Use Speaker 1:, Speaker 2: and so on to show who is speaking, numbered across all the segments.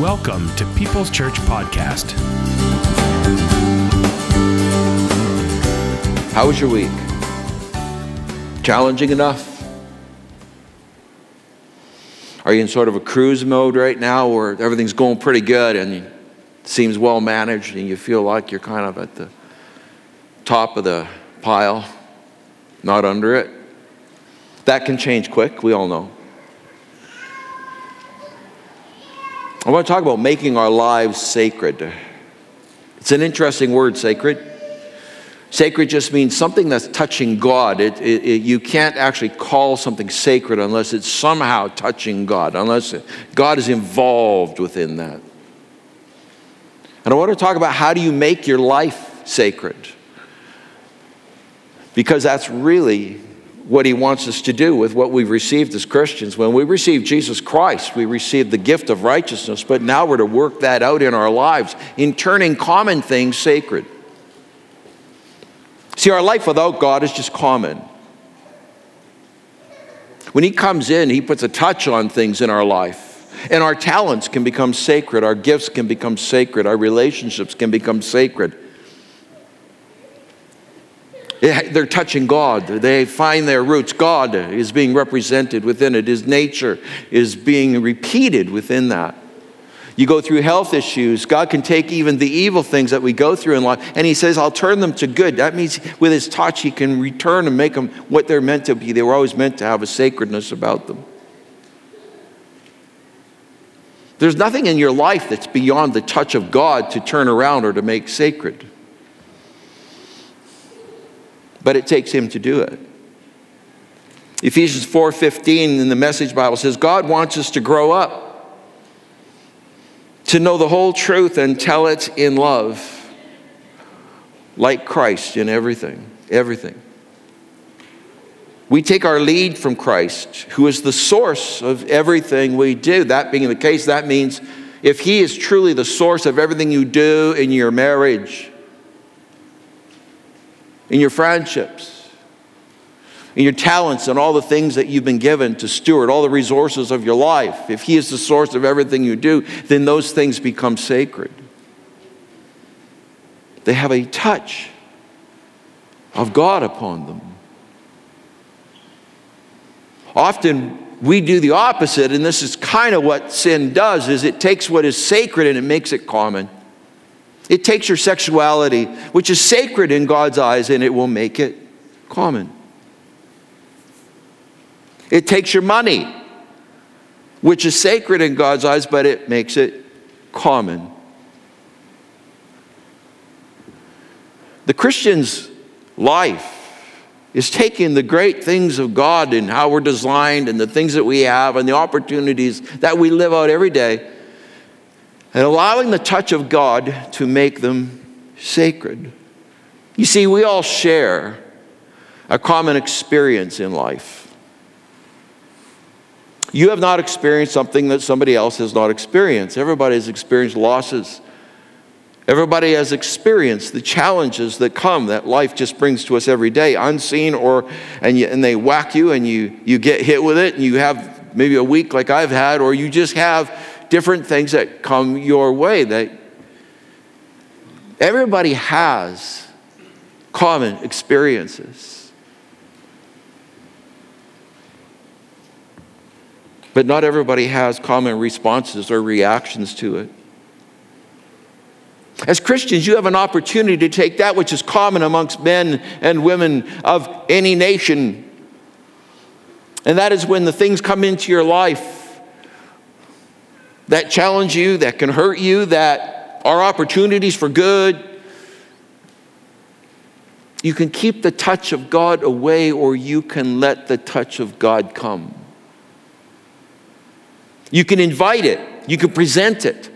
Speaker 1: Welcome to People's Church Podcast.
Speaker 2: How was your week? Challenging enough? Are you in sort of a cruise mode right now where everything's going pretty good and it seems well managed and you feel like you're kind of at the top of the pile, not under it? That can change quick, we all know. I want to talk about making our lives sacred. It's an interesting word, sacred. Sacred just means something that's touching God. It, it, it, you can't actually call something sacred unless it's somehow touching God, unless God is involved within that. And I want to talk about how do you make your life sacred? Because that's really what he wants us to do with what we've received as Christians. When we receive Jesus Christ, we receive the gift of righteousness, but now we're to work that out in our lives in turning common things sacred. See, our life without God is just common. When He comes in, He puts a touch on things in our life. And our talents can become sacred, our gifts can become sacred, our relationships can become sacred. They're touching God. They find their roots. God is being represented within it. His nature is being repeated within that. You go through health issues. God can take even the evil things that we go through in life, and He says, I'll turn them to good. That means with His touch, He can return and make them what they're meant to be. They were always meant to have a sacredness about them. There's nothing in your life that's beyond the touch of God to turn around or to make sacred but it takes him to do it. Ephesians 4:15 in the Message Bible says God wants us to grow up to know the whole truth and tell it in love like Christ in everything, everything. We take our lead from Christ, who is the source of everything we do. That being the case, that means if He is truly the source of everything you do in your marriage, in your friendships, in your talents, and all the things that you've been given to steward, all the resources of your life. If He is the source of everything you do, then those things become sacred. They have a touch of God upon them. Often we do the opposite and this is kind of what sin does is it takes what is sacred and it makes it common it takes your sexuality, which is sacred in God's eyes, and it will make it common. It takes your money, which is sacred in God's eyes, but it makes it common. The Christian's life is taking the great things of God and how we're designed and the things that we have and the opportunities that we live out every day and allowing the touch of God to make them sacred. You see, we all share a common experience in life. You have not experienced something that somebody else has not experienced. Everybody has experienced losses. Everybody has experienced the challenges that come that life just brings to us every day, unseen or and, you, and they whack you and you you get hit with it and you have maybe a week like I've had, or you just have different things that come your way that everybody has common experiences. But not everybody has common responses or reactions to it. As Christians, you have an opportunity to take that which is common amongst men and women of any nation. And that is when the things come into your life that challenge you, that can hurt you, that are opportunities for good. You can keep the touch of God away, or you can let the touch of God come. You can invite it, you can present it.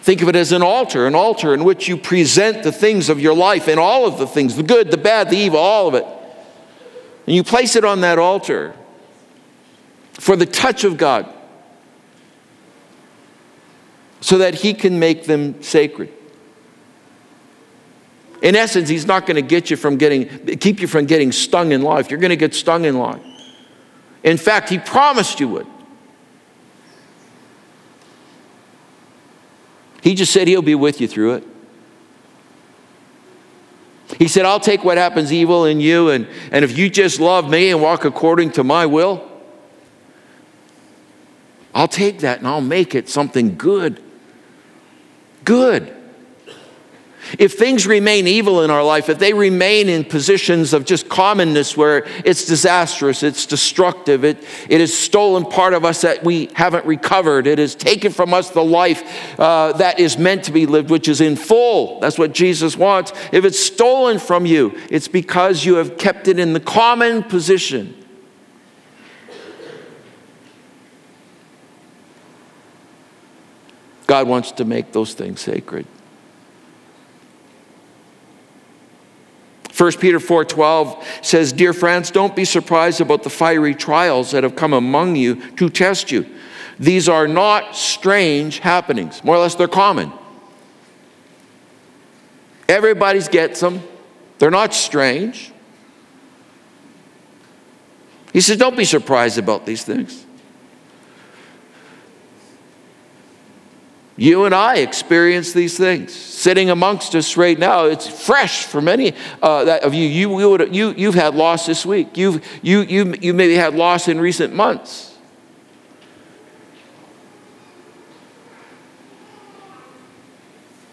Speaker 2: Think of it as an altar, an altar in which you present the things of your life and all of the things the good, the bad, the evil, all of it. And you place it on that altar for the touch of God so that he can make them sacred. In essence, he's not going to get you from getting, keep you from getting stung in life. You're going to get stung in life. In fact, he promised you would. He just said He'll be with you through it. He said, I'll take what happens evil in you, and, and if you just love me and walk according to my will, I'll take that and I'll make it something good. Good. If things remain evil in our life, if they remain in positions of just commonness where it's disastrous, it's destructive, it, it has stolen part of us that we haven't recovered, it has taken from us the life uh, that is meant to be lived, which is in full. That's what Jesus wants. If it's stolen from you, it's because you have kept it in the common position. God wants to make those things sacred. 1 Peter 4:12 says, "Dear friends, don't be surprised about the fiery trials that have come among you to test you. These are not strange happenings. More or less they're common. Everybody's gets them. They're not strange." He says, "Don't be surprised about these things." You and I experience these things. Sitting amongst us right now, it's fresh for many uh, of you. You, you, would, you, you've had loss this week. You've, you, you, you maybe had loss in recent months.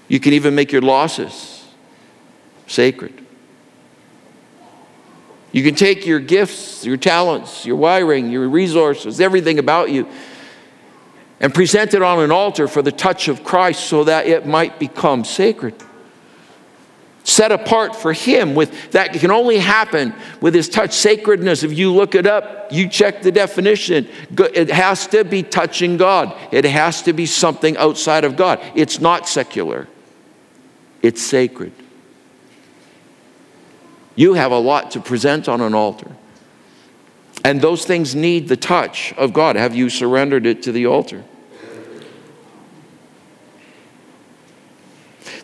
Speaker 2: You can even make your losses sacred. You can take your gifts, your talents, your wiring, your resources, everything about you and present it on an altar for the touch of Christ so that it might become sacred. Set apart for Him with that can only happen with His touch. Sacredness, if you look it up, you check the definition. It has to be touching God, it has to be something outside of God. It's not secular, it's sacred. You have a lot to present on an altar. And those things need the touch of God. Have you surrendered it to the altar?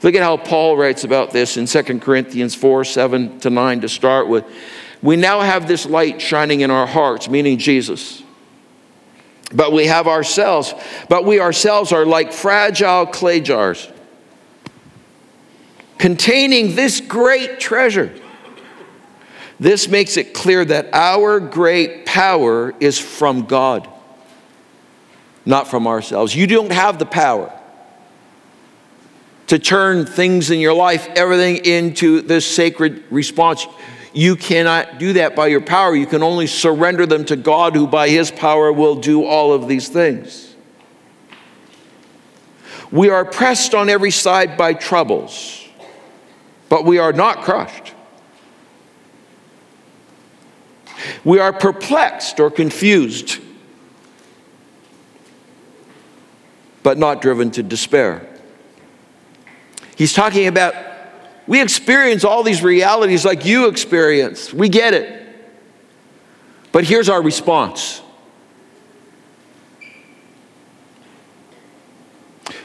Speaker 2: Look at how Paul writes about this in 2 Corinthians 4 7 to 9 to start with. We now have this light shining in our hearts, meaning Jesus. But we have ourselves, but we ourselves are like fragile clay jars containing this great treasure. This makes it clear that our great power is from God, not from ourselves. You don't have the power to turn things in your life, everything into this sacred response. You cannot do that by your power. You can only surrender them to God, who by his power will do all of these things. We are pressed on every side by troubles, but we are not crushed. We are perplexed or confused, but not driven to despair. He's talking about we experience all these realities like you experience. We get it. But here's our response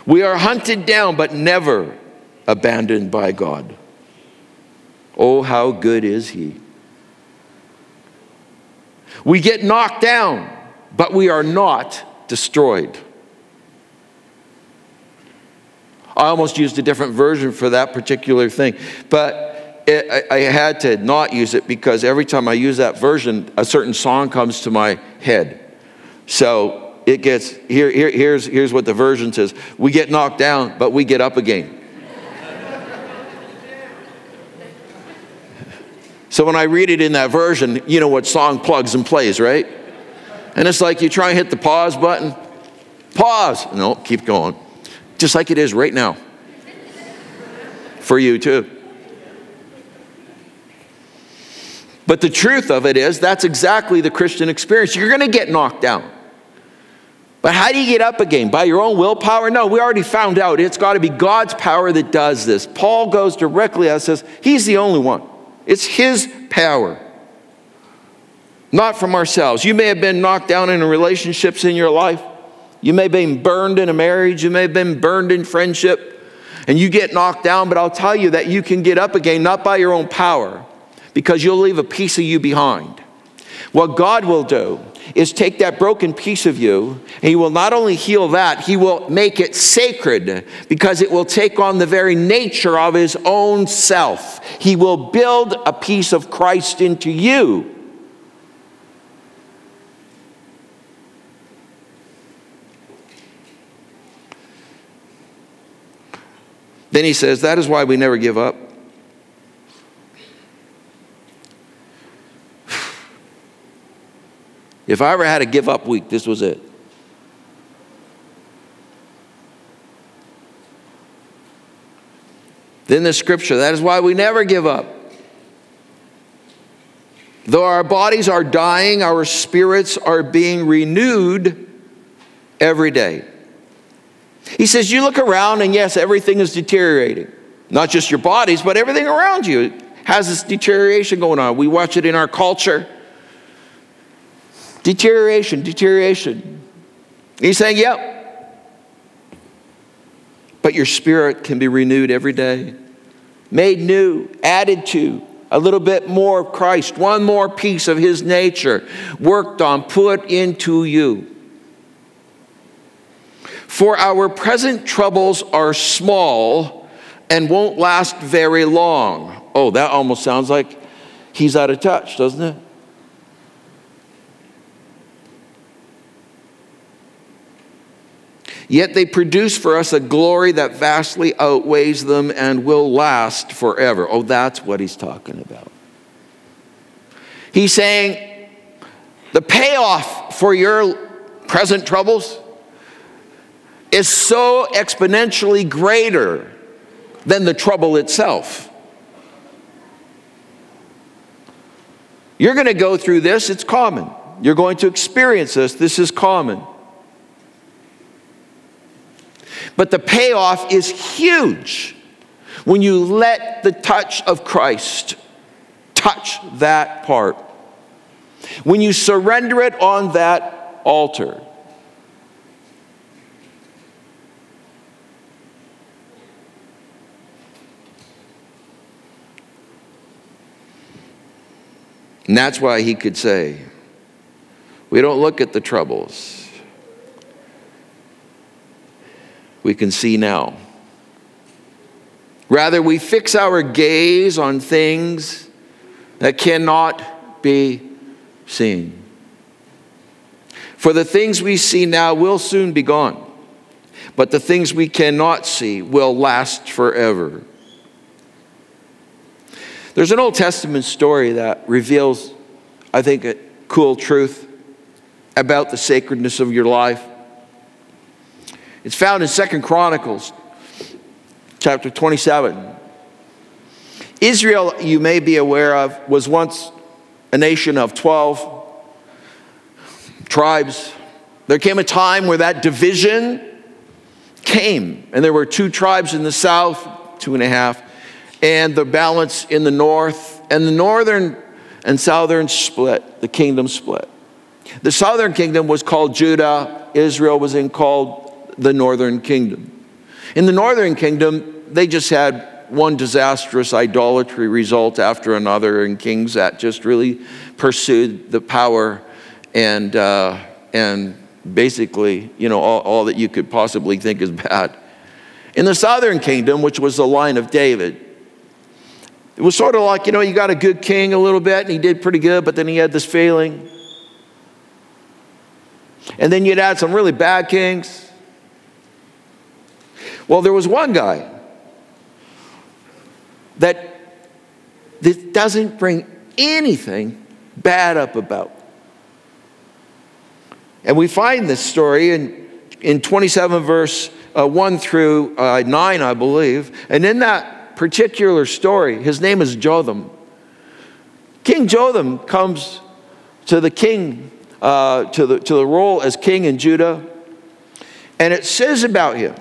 Speaker 2: We are hunted down, but never abandoned by God. Oh, how good is He! We get knocked down, but we are not destroyed. I almost used a different version for that particular thing, but it, I, I had to not use it because every time I use that version, a certain song comes to my head. So it gets here, here here's, here's what the version says We get knocked down, but we get up again. So when I read it in that version, you know what song plugs and plays, right? And it's like you try and hit the pause button. Pause. No, keep going. Just like it is right now. For you too. But the truth of it is, that's exactly the Christian experience. You're going to get knocked down. But how do you get up again? By your own willpower? No, we already found out. It's got to be God's power that does this. Paul goes directly and says, He's the only one. It's His power, not from ourselves. You may have been knocked down in relationships in your life. You may have been burned in a marriage. You may have been burned in friendship. And you get knocked down, but I'll tell you that you can get up again, not by your own power, because you'll leave a piece of you behind. What God will do is take that broken piece of you, and He will not only heal that, He will make it sacred because it will take on the very nature of His own self. He will build a piece of Christ into you. Then he says, That is why we never give up. If I ever had a give up week, this was it. Then the scripture, that is why we never give up. Though our bodies are dying, our spirits are being renewed every day. He says, You look around, and yes, everything is deteriorating. Not just your bodies, but everything around you has this deterioration going on. We watch it in our culture. Deterioration, deterioration. He's saying, Yep. But your spirit can be renewed every day, made new, added to, a little bit more of Christ, one more piece of His nature worked on, put into you. For our present troubles are small and won't last very long. Oh, that almost sounds like he's out of touch, doesn't it? Yet they produce for us a glory that vastly outweighs them and will last forever. Oh, that's what he's talking about. He's saying the payoff for your present troubles is so exponentially greater than the trouble itself. You're going to go through this, it's common. You're going to experience this, this is common. But the payoff is huge when you let the touch of Christ touch that part. When you surrender it on that altar. And that's why he could say, We don't look at the troubles. We can see now. Rather, we fix our gaze on things that cannot be seen. For the things we see now will soon be gone, but the things we cannot see will last forever. There's an Old Testament story that reveals, I think, a cool truth about the sacredness of your life. It's found in Second Chronicles chapter 27. Israel, you may be aware of, was once a nation of 12 tribes. There came a time where that division came, and there were two tribes in the south, two and a half, and the balance in the north, and the northern and southern split, the kingdom split. The southern kingdom was called Judah, Israel was in called the northern kingdom. In the northern kingdom, they just had one disastrous idolatry result after another, and kings that just really pursued the power and, uh, and basically, you know, all, all that you could possibly think is bad. In the southern kingdom, which was the line of David, it was sort of like, you know, you got a good king a little bit, and he did pretty good, but then he had this failing. And then you'd add some really bad kings. Well, there was one guy that this doesn't bring anything bad up about. And we find this story in, in 27 verse uh, 1 through uh, 9, I believe. And in that particular story, his name is Jotham. King Jotham comes to the king, uh, to, the, to the role as king in Judah. And it says about him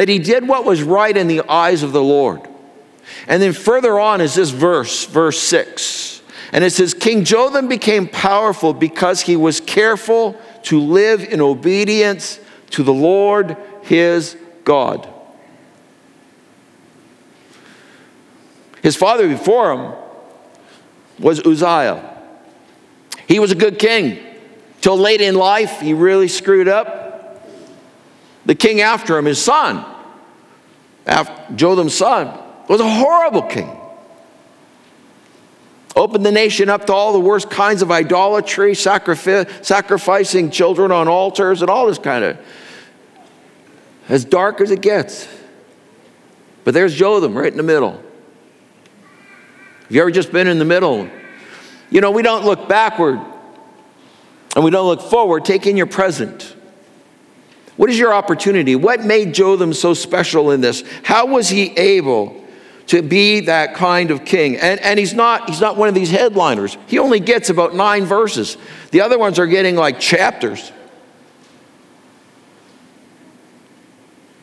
Speaker 2: that he did what was right in the eyes of the Lord. And then further on is this verse, verse 6. And it says, King Jotham became powerful because he was careful to live in obedience to the Lord his God. His father before him was Uzziah. He was a good king. Till late in life, he really screwed up. The king after him, his son, Jotham's son, was a horrible king. Opened the nation up to all the worst kinds of idolatry, sacrificing children on altars, and all this kind of as dark as it gets. But there's Jotham right in the middle. Have you ever just been in the middle? You know, we don't look backward and we don't look forward. Take in your present. What is your opportunity? What made Jotham so special in this? How was he able to be that kind of king? And, and he's, not, he's not one of these headliners. He only gets about nine verses. The other ones are getting like chapters.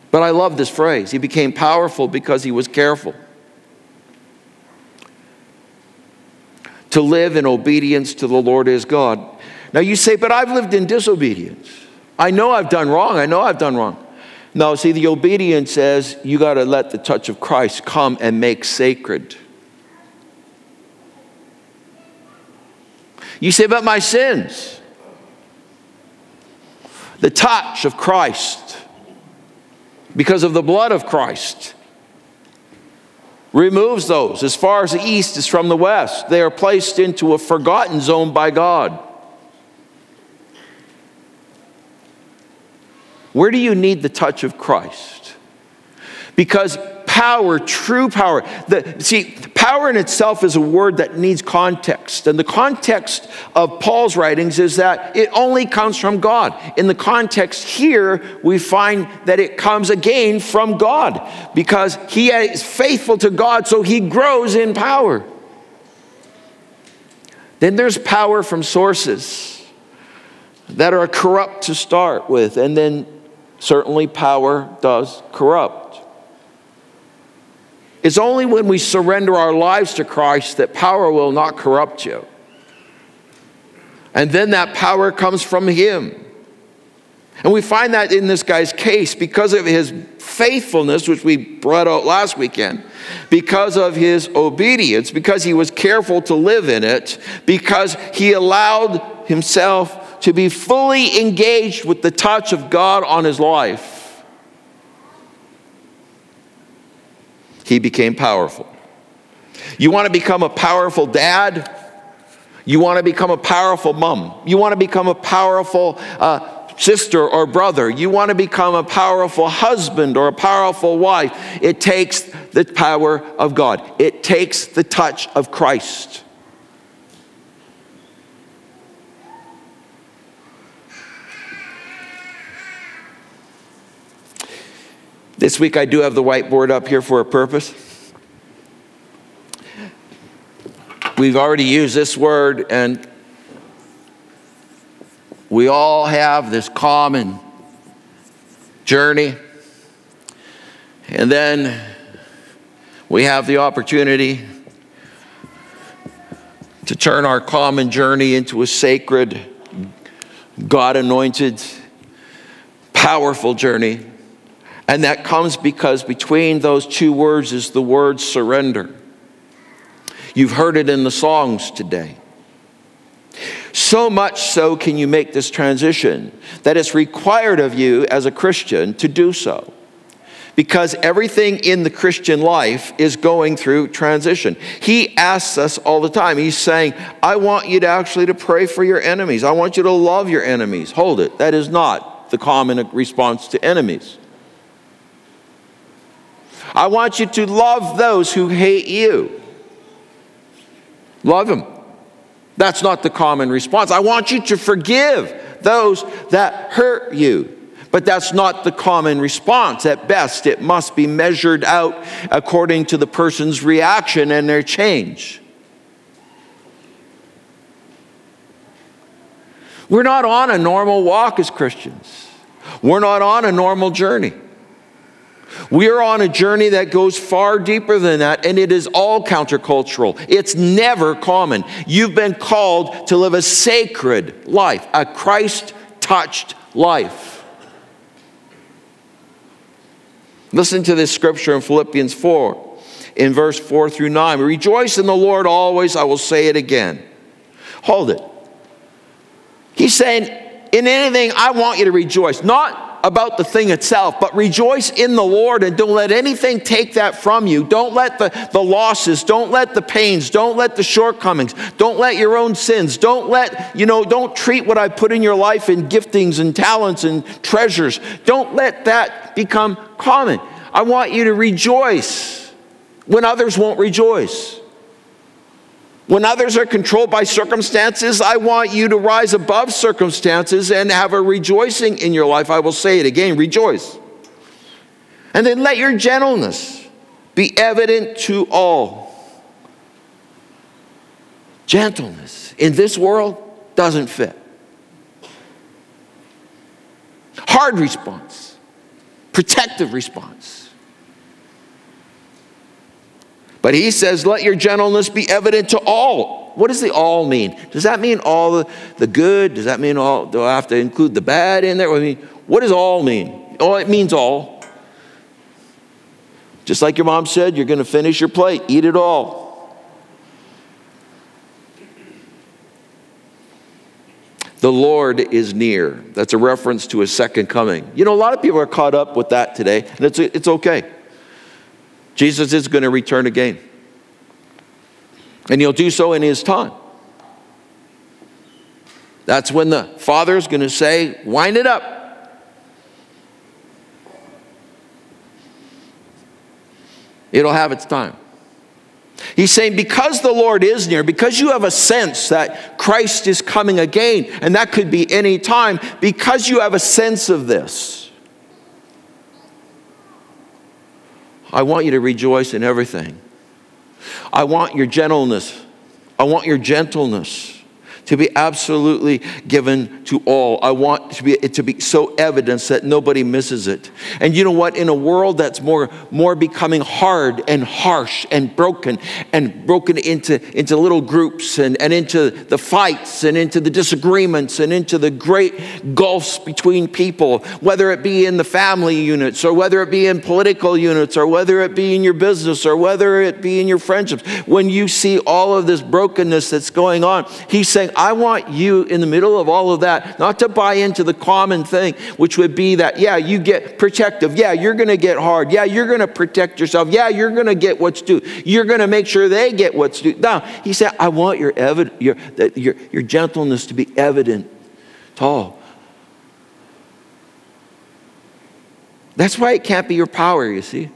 Speaker 2: But I love this phrase. He became powerful because he was careful. To live in obedience to the Lord his God. Now you say, but I've lived in disobedience. I know I've done wrong. I know I've done wrong. No, see, the obedience says you got to let the touch of Christ come and make sacred. You say, but my sins. The touch of Christ because of the blood of Christ. Removes those as far as the east is from the west. They are placed into a forgotten zone by God. Where do you need the touch of Christ? Because power, true power. The, see, power in itself is a word that needs context. And the context of Paul's writings is that it only comes from God. In the context here, we find that it comes again from God because he is faithful to God, so he grows in power. Then there's power from sources that are corrupt to start with, and then certainly power does corrupt. It's only when we surrender our lives to Christ that power will not corrupt you. And then that power comes from Him. And we find that in this guy's case because of his faithfulness, which we brought out last weekend, because of his obedience, because he was careful to live in it, because he allowed himself to be fully engaged with the touch of God on his life. he became powerful. You want to become a powerful dad? You want to become a powerful mom? You want to become a powerful uh, sister or brother? You want to become a powerful husband or a powerful wife? It takes the power of God, it takes the touch of Christ. This week I do have the whiteboard up here for a purpose. We've already used this word, and we all have this common journey. And then we have the opportunity to turn our common journey into a sacred, God anointed, powerful journey and that comes because between those two words is the word surrender. You've heard it in the songs today. So much so can you make this transition that it's required of you as a Christian to do so. Because everything in the Christian life is going through transition. He asks us all the time. He's saying, I want you to actually to pray for your enemies. I want you to love your enemies. Hold it. That is not the common response to enemies. I want you to love those who hate you. Love them. That's not the common response. I want you to forgive those that hurt you. But that's not the common response. At best, it must be measured out according to the person's reaction and their change. We're not on a normal walk as Christians, we're not on a normal journey. We are on a journey that goes far deeper than that, and it is all countercultural. It's never common. You've been called to live a sacred life, a Christ touched life. Listen to this scripture in Philippians 4, in verse 4 through 9. Rejoice in the Lord always, I will say it again. Hold it. He's saying, in anything, I want you to rejoice. Not about the thing itself, but rejoice in the Lord and don't let anything take that from you. Don't let the, the losses, don't let the pains, don't let the shortcomings, don't let your own sins, don't let, you know, don't treat what I put in your life in giftings and talents and treasures. Don't let that become common. I want you to rejoice when others won't rejoice. When others are controlled by circumstances, I want you to rise above circumstances and have a rejoicing in your life. I will say it again rejoice. And then let your gentleness be evident to all. Gentleness in this world doesn't fit. Hard response, protective response. But he says, Let your gentleness be evident to all. What does the all mean? Does that mean all the, good? Does that mean all? Do I have to include the bad in there? I mean, what does all mean? Oh, it means all. Just like your mom said, you're going to finish your plate, eat it all. The Lord is near. That's a reference to his second coming. You know, a lot of people are caught up with that today, and it's, it's okay. Jesus is going to return again. And he'll do so in his time. That's when the Father is going to say, Wind it up. It'll have its time. He's saying, because the Lord is near, because you have a sense that Christ is coming again, and that could be any time, because you have a sense of this, I want you to rejoice in everything. I want your gentleness. I want your gentleness to be absolutely given to all. I want to be, it to be so evidence that nobody misses it. And you know what? In a world that's more, more becoming hard and harsh and broken and broken into, into little groups and, and into the fights and into the disagreements and into the great gulfs between people, whether it be in the family units or whether it be in political units or whether it be in your business or whether it be in your friendships, when you see all of this brokenness that's going on, he's saying, I want you in the middle of all of that not to buy into the common thing, which would be that, yeah, you get protective. Yeah, you're going to get hard. Yeah, you're going to protect yourself. Yeah, you're going to get what's due. You're going to make sure they get what's due. Now, he said, I want your, evid- your, your, your gentleness to be evident to all. That's why it can't be your power, you see.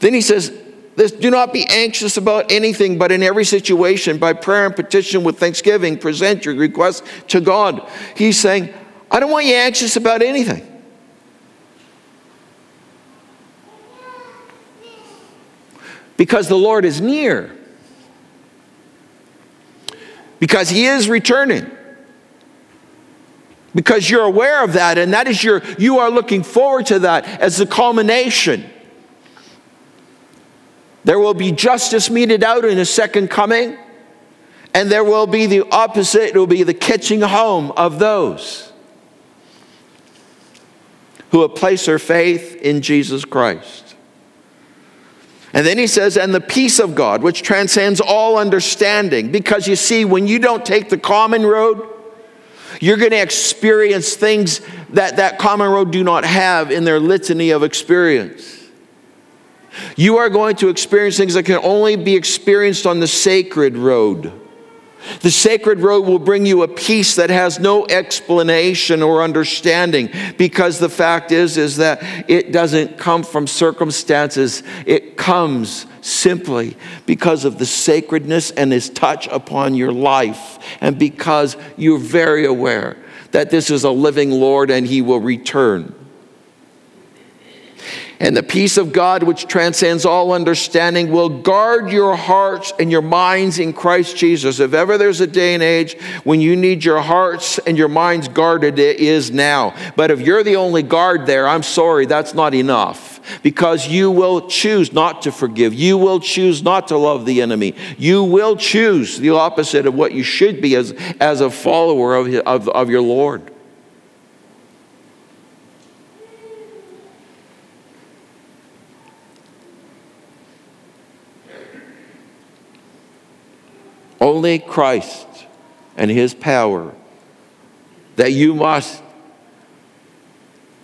Speaker 2: Then he says, this, do not be anxious about anything, but in every situation, by prayer and petition with thanksgiving, present your requests to God. He's saying, I don't want you anxious about anything. Because the Lord is near. Because He is returning. Because you're aware of that, and that is your, you are looking forward to that as the culmination there will be justice meted out in his second coming, and there will be the opposite. It will be the catching home of those who have placed their faith in Jesus Christ. And then he says, and the peace of God, which transcends all understanding. Because you see, when you don't take the common road, you're going to experience things that that common road do not have in their litany of experience. You are going to experience things that can only be experienced on the sacred road. The sacred road will bring you a peace that has no explanation or understanding because the fact is is that it doesn't come from circumstances it comes simply because of the sacredness and his touch upon your life and because you're very aware that this is a living Lord and he will return and the peace of God, which transcends all understanding, will guard your hearts and your minds in Christ Jesus. If ever there's a day and age when you need your hearts and your minds guarded, it is now. But if you're the only guard there, I'm sorry, that's not enough. Because you will choose not to forgive. You will choose not to love the enemy. You will choose the opposite of what you should be as, as a follower of, of, of your Lord. Only Christ and His power that you must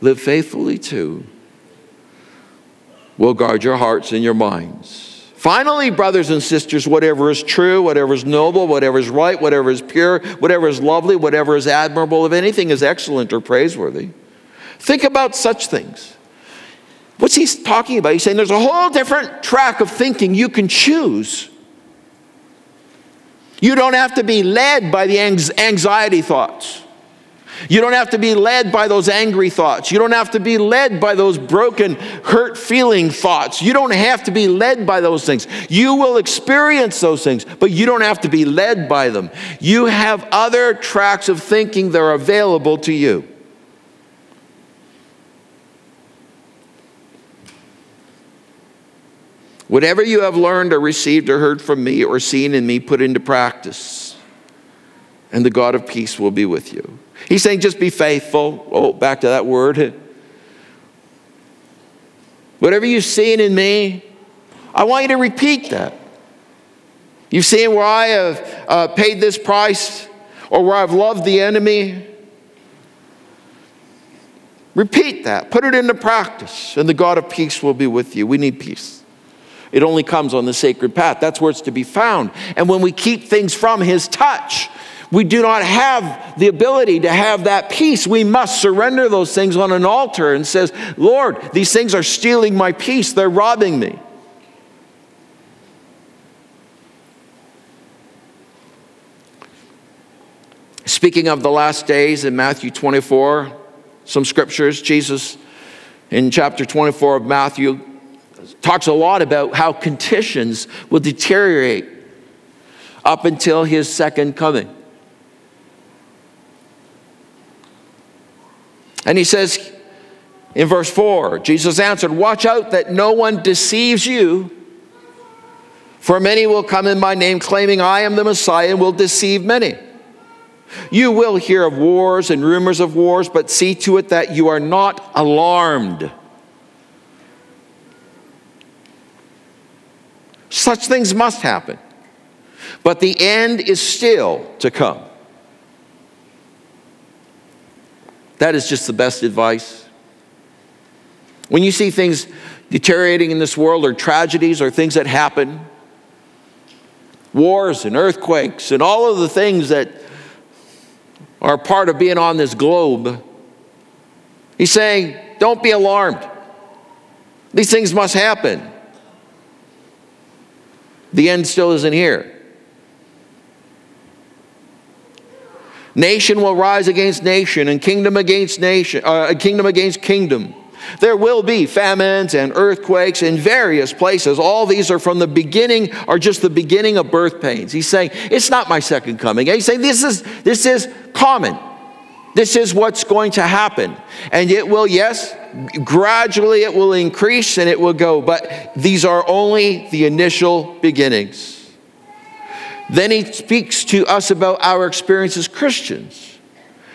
Speaker 2: live faithfully to will guard your hearts and your minds. Finally, brothers and sisters, whatever is true, whatever is noble, whatever is right, whatever is pure, whatever is lovely, whatever is admirable, if anything is excellent or praiseworthy, think about such things. What's he talking about? He's saying there's a whole different track of thinking you can choose. You don't have to be led by the anxiety thoughts. You don't have to be led by those angry thoughts. You don't have to be led by those broken, hurt feeling thoughts. You don't have to be led by those things. You will experience those things, but you don't have to be led by them. You have other tracks of thinking that are available to you. Whatever you have learned or received or heard from me or seen in me, put into practice, and the God of peace will be with you. He's saying, just be faithful. Oh, back to that word. Whatever you've seen in me, I want you to repeat that. You've seen where I have uh, paid this price or where I've loved the enemy. Repeat that. Put it into practice, and the God of peace will be with you. We need peace. It only comes on the sacred path. That's where it's to be found. And when we keep things from His touch, we do not have the ability to have that peace. We must surrender those things on an altar and says, "Lord, these things are stealing my peace. They're robbing me." Speaking of the last days in Matthew 24, some scriptures, Jesus in chapter 24 of Matthew talks a lot about how conditions will deteriorate up until his second coming. And he says in verse 4 Jesus answered, Watch out that no one deceives you, for many will come in my name, claiming I am the Messiah, and will deceive many. You will hear of wars and rumors of wars, but see to it that you are not alarmed. Such things must happen, but the end is still to come. That is just the best advice. When you see things deteriorating in this world, or tragedies, or things that happen, wars and earthquakes, and all of the things that are part of being on this globe, he's saying, don't be alarmed. These things must happen. The end still isn't here. Nation will rise against nation and kingdom against nation, uh, kingdom against kingdom. There will be famines and earthquakes in various places. All these are from the beginning, are just the beginning of birth pains. He's saying, it's not my second coming. He's saying, this is, this is common. This is what's going to happen. And it will, yes, gradually it will increase and it will go, but these are only the initial beginnings. Then he speaks to us about our experience as Christians.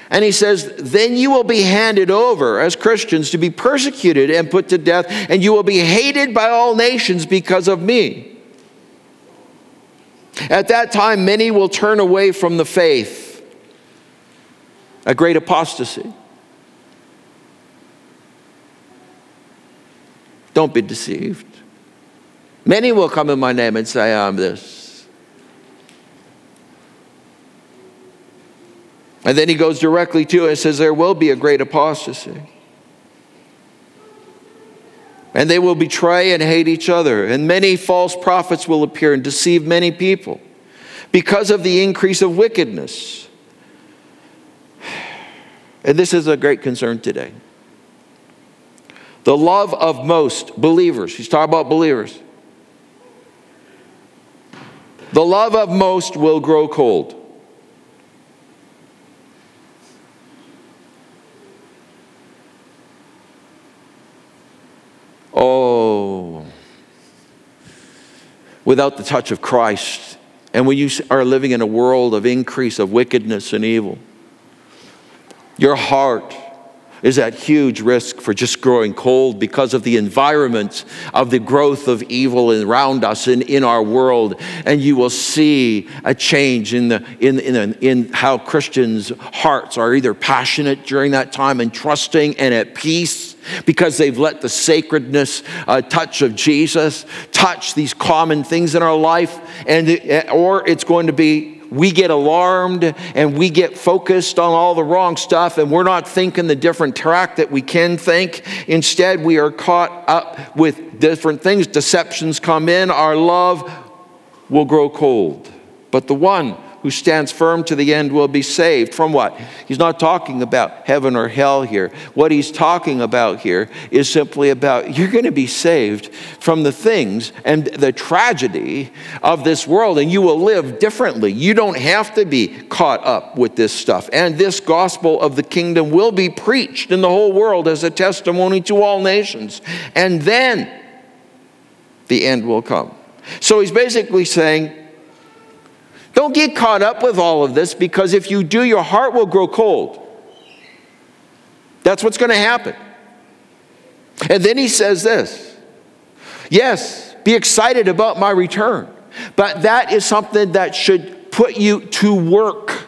Speaker 2: And he says, Then you will be handed over as Christians to be persecuted and put to death, and you will be hated by all nations because of me. At that time, many will turn away from the faith, a great apostasy. Don't be deceived. Many will come in my name and say, I'm this. And then he goes directly to it and says, There will be a great apostasy. And they will betray and hate each other. And many false prophets will appear and deceive many people because of the increase of wickedness. And this is a great concern today. The love of most believers, he's talking about believers. The love of most will grow cold. Oh, without the touch of Christ, and when you are living in a world of increase of wickedness and evil, your heart, is at huge risk for just growing cold because of the environment of the growth of evil around us and in our world. And you will see a change in, the, in, in, in how Christians' hearts are either passionate during that time and trusting and at peace because they've let the sacredness uh, touch of Jesus touch these common things in our life, and or it's going to be we get alarmed and we get focused on all the wrong stuff and we're not thinking the different track that we can think. Instead, we are caught up with different things. Deceptions come in, our love will grow cold. But the one who stands firm to the end will be saved. From what? He's not talking about heaven or hell here. What he's talking about here is simply about you're going to be saved from the things and the tragedy of this world, and you will live differently. You don't have to be caught up with this stuff. And this gospel of the kingdom will be preached in the whole world as a testimony to all nations. And then the end will come. So he's basically saying, don't get caught up with all of this because if you do, your heart will grow cold. That's what's going to happen. And then he says this Yes, be excited about my return, but that is something that should put you to work.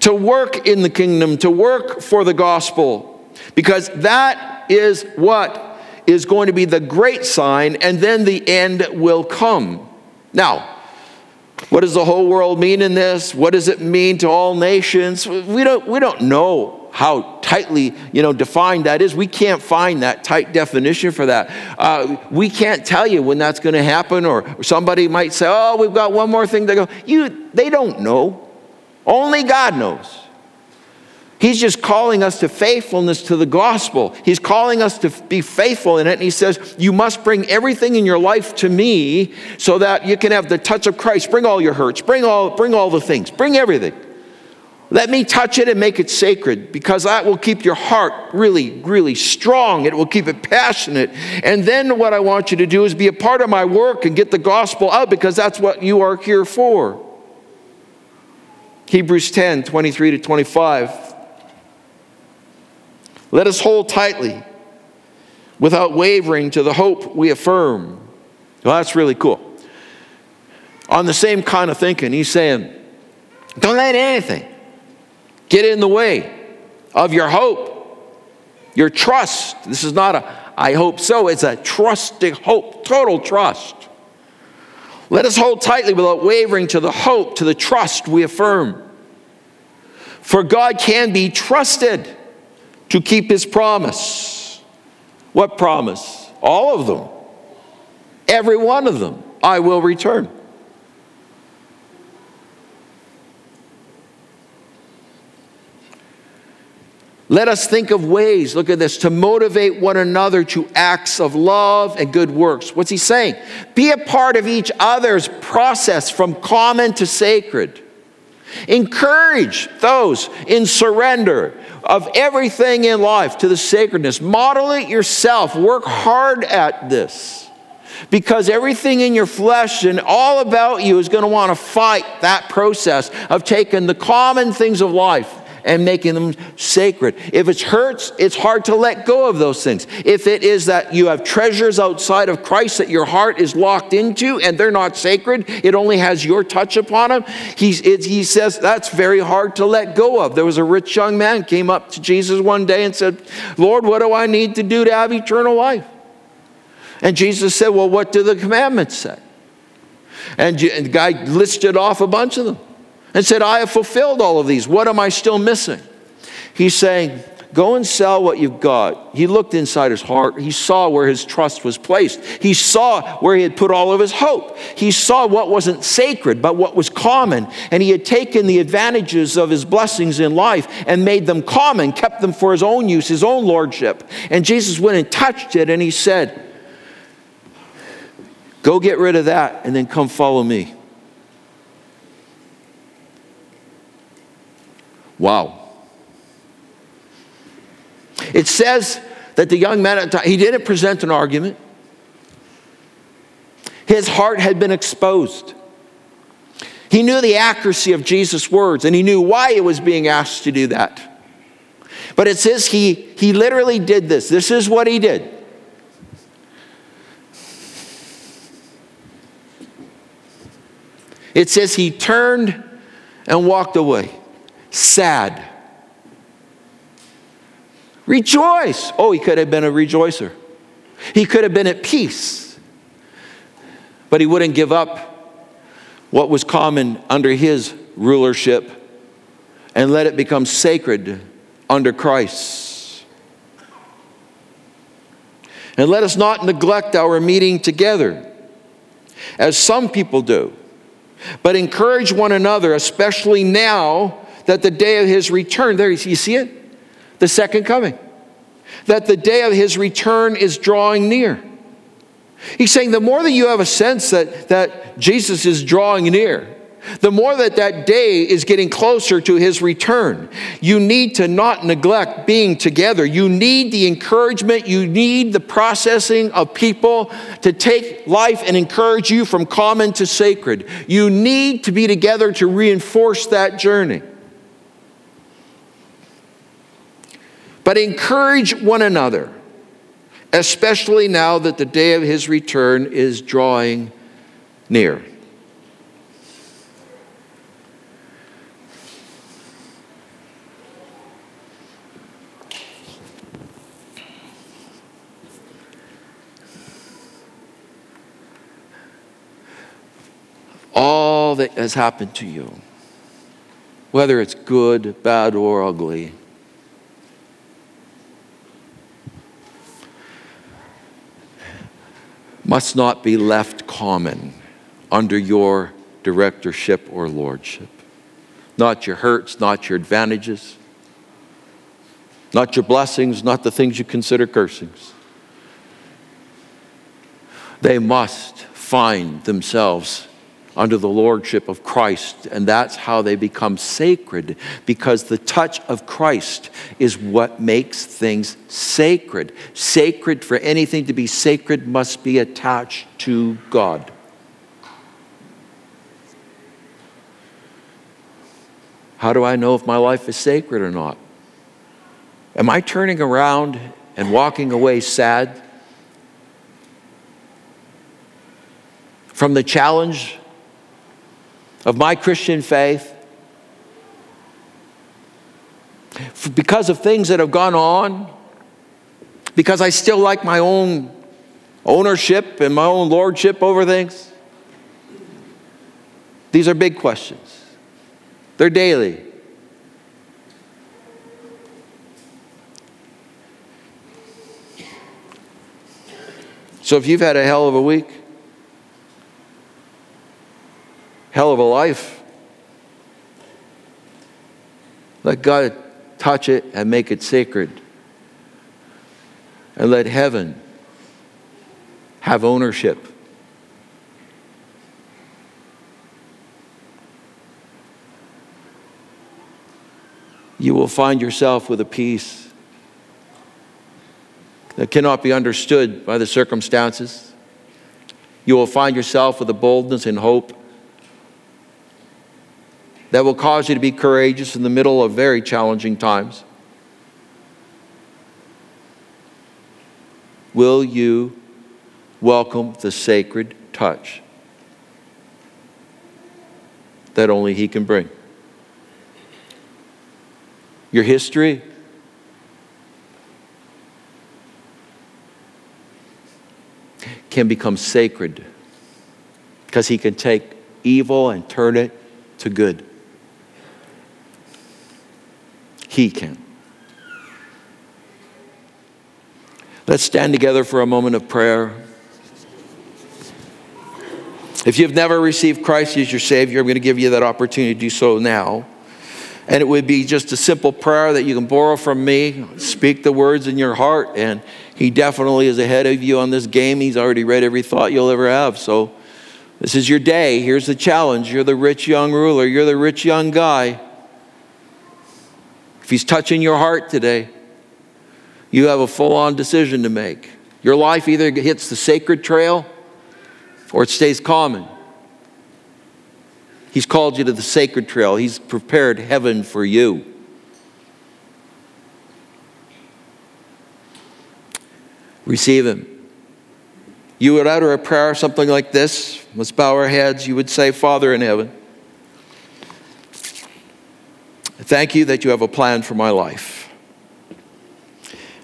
Speaker 2: To work in the kingdom, to work for the gospel, because that is what is going to be the great sign, and then the end will come. Now, what does the whole world mean in this? What does it mean to all nations? We don't, we don't know how tightly you know, defined that is. We can't find that tight definition for that. Uh, we can't tell you when that's going to happen, or somebody might say, oh, we've got one more thing to go. You, they don't know. Only God knows. He's just calling us to faithfulness to the gospel. He's calling us to be faithful in it. And he says, You must bring everything in your life to me so that you can have the touch of Christ. Bring all your hurts, bring all, bring all the things, bring everything. Let me touch it and make it sacred because that will keep your heart really, really strong. It will keep it passionate. And then what I want you to do is be a part of my work and get the gospel out because that's what you are here for. Hebrews 10 23 to 25. Let us hold tightly without wavering to the hope we affirm. Well, that's really cool. On the same kind of thinking, he's saying, don't let anything get in the way of your hope, your trust. This is not a I hope so, it's a trusting hope, total trust. Let us hold tightly without wavering to the hope, to the trust we affirm. For God can be trusted to keep his promise. What promise? All of them. Every one of them. I will return. Let us think of ways, look at this, to motivate one another to acts of love and good works. What's he saying? Be a part of each other's process from common to sacred. Encourage those in surrender of everything in life to the sacredness. Model it yourself. Work hard at this. Because everything in your flesh and all about you is going to want to fight that process of taking the common things of life and making them sacred. If it hurts, it's hard to let go of those things. If it is that you have treasures outside of Christ that your heart is locked into and they're not sacred, it only has your touch upon them, He's, it, he says that's very hard to let go of. There was a rich young man came up to Jesus one day and said, Lord, what do I need to do to have eternal life? And Jesus said, Well, what do the commandments say? And the guy listed off a bunch of them and said, I have fulfilled all of these. What am I still missing? He's saying, Go and sell what you've got. He looked inside his heart. He saw where his trust was placed. He saw where he had put all of his hope. He saw what wasn't sacred, but what was common. And he had taken the advantages of his blessings in life and made them common, kept them for his own use, his own lordship. And Jesus went and touched it and he said, Go get rid of that and then come follow me. Wow. It says that the young man at the time, he didn't present an argument. His heart had been exposed. He knew the accuracy of Jesus' words and he knew why he was being asked to do that. But it says he, he literally did this. This is what he did. It says he turned and walked away, sad. Rejoice. Oh, he could have been a rejoicer. He could have been at peace. But he wouldn't give up what was common under his rulership and let it become sacred under Christ. And let us not neglect our meeting together, as some people do, but encourage one another, especially now that the day of his return, there you see it? The second coming. That the day of his return is drawing near. He's saying the more that you have a sense that, that Jesus is drawing near, the more that that day is getting closer to his return, you need to not neglect being together. You need the encouragement, you need the processing of people to take life and encourage you from common to sacred. You need to be together to reinforce that journey. But encourage one another especially now that the day of his return is drawing near. All that has happened to you, whether it's good, bad, or ugly, must not be left common under your directorship or lordship. Not your hurts, not your advantages, not your blessings, not the things you consider cursings. They must find themselves under the lordship of Christ, and that's how they become sacred because the touch of Christ is what makes things sacred. Sacred, for anything to be sacred, must be attached to God. How do I know if my life is sacred or not? Am I turning around and walking away sad from the challenge of my Christian faith, because of things that have gone on, because I still like my own ownership and my own lordship over things? These are big questions. They're daily. So if you've had a hell of a week, hell of a life. Let God touch it and make it sacred. And let heaven have ownership. You will find yourself with a peace that cannot be understood by the circumstances. You will find yourself with a boldness and hope that will cause you to be courageous in the middle of very challenging times? Will you welcome the sacred touch that only He can bring? Your history, can become sacred because he can take evil and turn it to good. He can. Let's stand together for a moment of prayer. If you've never received Christ as your Savior, I'm going to give you that opportunity to do so now. And it would be just a simple prayer that you can borrow from me. Speak the words in your heart, and He definitely is ahead of you on this game. He's already read every thought you'll ever have. So, this is your day. Here's the challenge. You're the rich young ruler, you're the rich young guy. If He's touching your heart today, you have a full on decision to make. Your life either hits the sacred trail or it stays common. He's called you to the sacred trail. He's prepared heaven for you. Receive Him. You would utter a prayer, something like this. Let's bow our heads. You would say, Father in heaven, thank you that you have a plan for my life.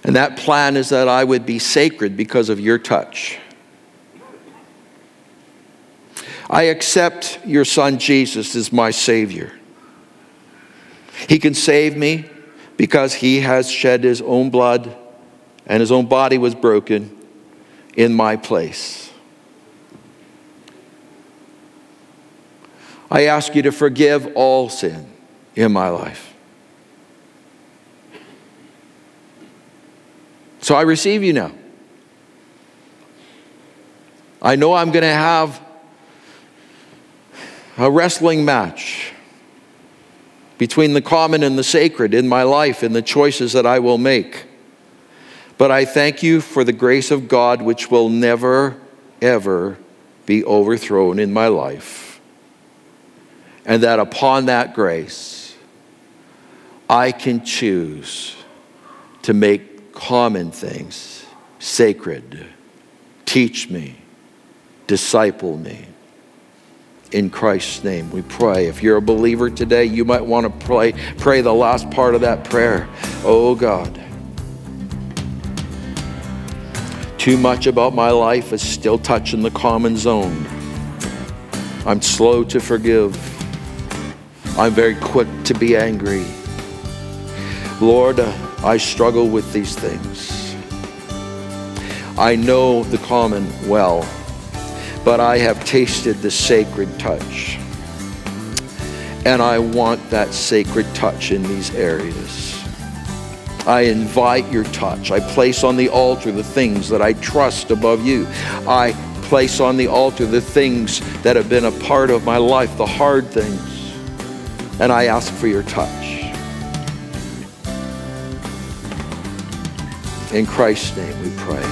Speaker 2: And that plan is that I would be sacred because of your touch. I accept your son Jesus as my Savior. He can save me because he has shed his own blood and his own body was broken in my place. I ask you to forgive all sin in my life. So I receive you now. I know I'm going to have a wrestling match between the common and the sacred in my life and the choices that I will make. But I thank you for the grace of God, which will never, ever be overthrown in my life. And that upon that grace, I can choose to make common things sacred. Teach me, disciple me. In Christ's name, we pray. If you're a believer today, you might want to pray, pray the last part of that prayer. Oh God. Too much about my life is still touching the common zone. I'm slow to forgive. I'm very quick to be angry. Lord, I struggle with these things. I know the common well, but I have tasted the sacred touch. And I want that sacred touch in these areas. I invite your touch. I place on the altar the things that I trust above you. I place on the altar the things that have been a part of my life, the hard things. And I ask for your touch. In Christ's name we pray.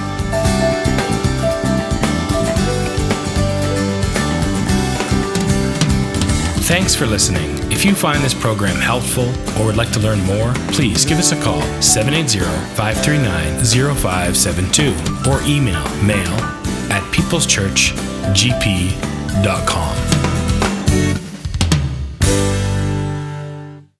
Speaker 1: Thanks for listening. If you find this program helpful or would like to learn more, please give us a call 780 539 0572 or email mail at peopleschurchgp.com.